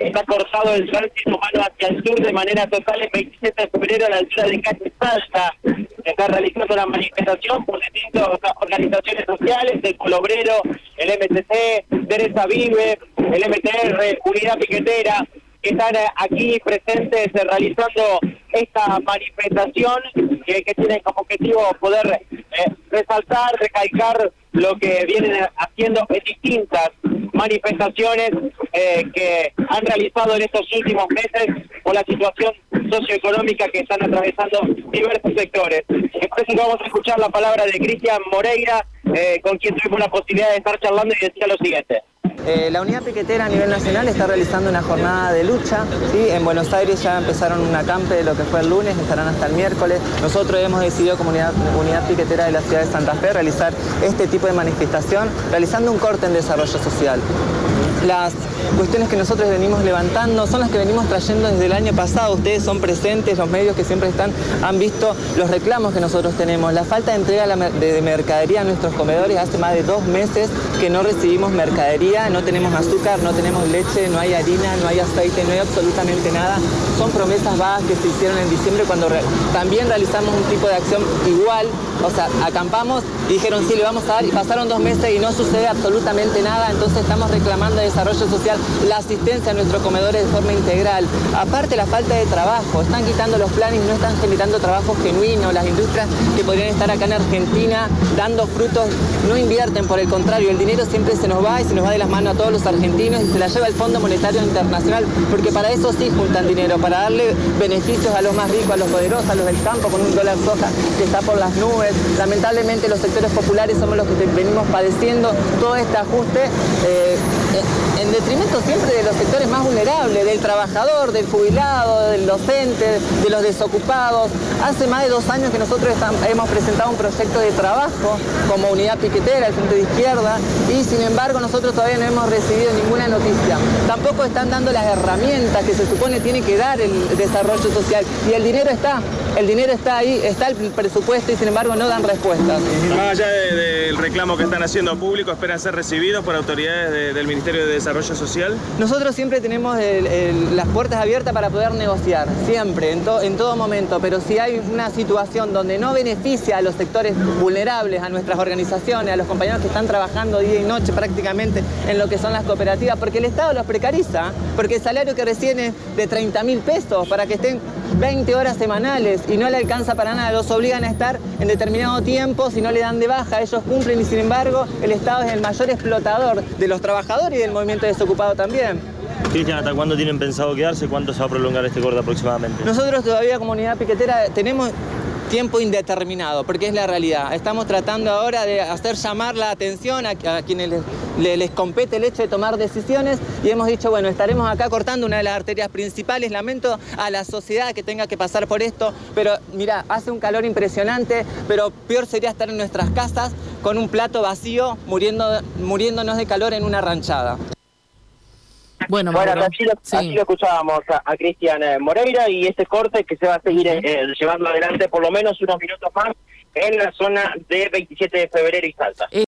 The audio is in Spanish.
está cortado el tránsito humano hacia el sur de manera total el 27 de febrero a la altura de calle Salta. Está realizando la manifestación por distintas organizaciones sociales, el Colobrero, el MCC, Teresa Vive, el MTR, Unidad Piquetera, que están aquí presentes realizando esta manifestación que, tiene como objetivo poder eh, resaltar, recalcar lo que vienen haciendo en distintas manifestaciones eh, que han realizado en estos últimos meses por la situación socioeconómica que están atravesando diversos sectores. Es por eso vamos a escuchar la palabra de Cristian Moreira, eh, con quien tuvimos la posibilidad de estar charlando y decía lo siguiente. Eh, la unidad piquetera a nivel nacional está realizando una jornada de lucha. ¿sí? En Buenos Aires ya empezaron un acampe de lo que fue el lunes, estarán hasta el miércoles. Nosotros hemos decidido como unidad, unidad piquetera de la ciudad de Santa Fe realizar este tipo de manifestación, realizando un corte en desarrollo social. Las cuestiones que nosotros venimos levantando son las que venimos trayendo desde el año pasado. Ustedes son presentes, los medios que siempre están, han visto los reclamos que nosotros tenemos. La falta de entrega de mercadería a nuestros comedores hace más de dos meses que no recibimos mercadería, no tenemos azúcar, no tenemos leche, no hay harina, no hay aceite, no hay absolutamente nada. Son promesas vagas que se hicieron en diciembre cuando también realizamos un tipo de acción igual. O sea, acampamos dijeron sí, le vamos a dar y pasaron dos meses y no sucede absolutamente nada. Entonces estamos reclamando desarrollo social, la asistencia a nuestros comedores de forma integral. Aparte la falta de trabajo, están quitando los planes no están generando trabajo genuino. Las industrias que podrían estar acá en Argentina dando frutos no invierten, por el contrario, el dinero siempre se nos va y se nos va de las manos a todos los argentinos y se la lleva el Fondo Monetario Internacional, porque para eso sí juntan dinero, para darle beneficios a los más ricos, a los poderosos, a los del campo con un dólar soja que está por las nubes. Lamentablemente los sectores populares somos los que venimos padeciendo todo este ajuste. Eh, en detrimento siempre de los sectores más vulnerables, del trabajador, del jubilado, del docente, de los desocupados. Hace más de dos años que nosotros hemos presentado un proyecto de trabajo como unidad piquetera, el Frente de Izquierda, y sin embargo nosotros todavía no hemos recibido ninguna noticia. Tampoco están dando las herramientas que se supone tiene que dar el desarrollo social. Y el dinero está, el dinero está ahí, está el presupuesto y sin embargo no dan respuestas. Más allá del reclamo que están haciendo público, esperan ser recibidos por autoridades del Ministerio de Desarrollo Social. Nosotros siempre tenemos las puertas abiertas para poder negociar, siempre, en, en todo momento, pero si hay una situación donde no beneficia a los sectores vulnerables, a nuestras organizaciones, a los compañeros que están trabajando día y noche prácticamente en lo que son las cooperativas, porque el Estado los precariza, porque el salario que reciben es de 30 mil pesos para que estén 20 horas semanales y no le alcanza para nada, los obligan a estar en determinado tiempo, si no le dan de baja, ellos cumplen y sin embargo el Estado es el mayor explotador de los trabajadores y del movimiento desocupado también. Cristian, ¿hasta cuándo tienen pensado quedarse? ¿Cuánto se va a prolongar este corte aproximadamente? Nosotros todavía como unidad piquetera tenemos tiempo indeterminado, porque es la realidad. Estamos tratando ahora de hacer llamar la atención a, quienes les, compete el hecho de tomar decisiones y hemos dicho, bueno, estaremos acá cortando una de las arterias principales. Lamento a la sociedad que tenga que pasar por esto, pero mira, hace un calor impresionante, pero peor sería estar en nuestras casas con un plato vacío, muriendo, muriéndonos de calor en una ranchada. Bueno, bueno así, lo, escuchábamos a, Cristian eh, Moreira y este corte que se va a seguir eh, llevando adelante por lo menos unos minutos más en la zona de 27 de febrero y Salta.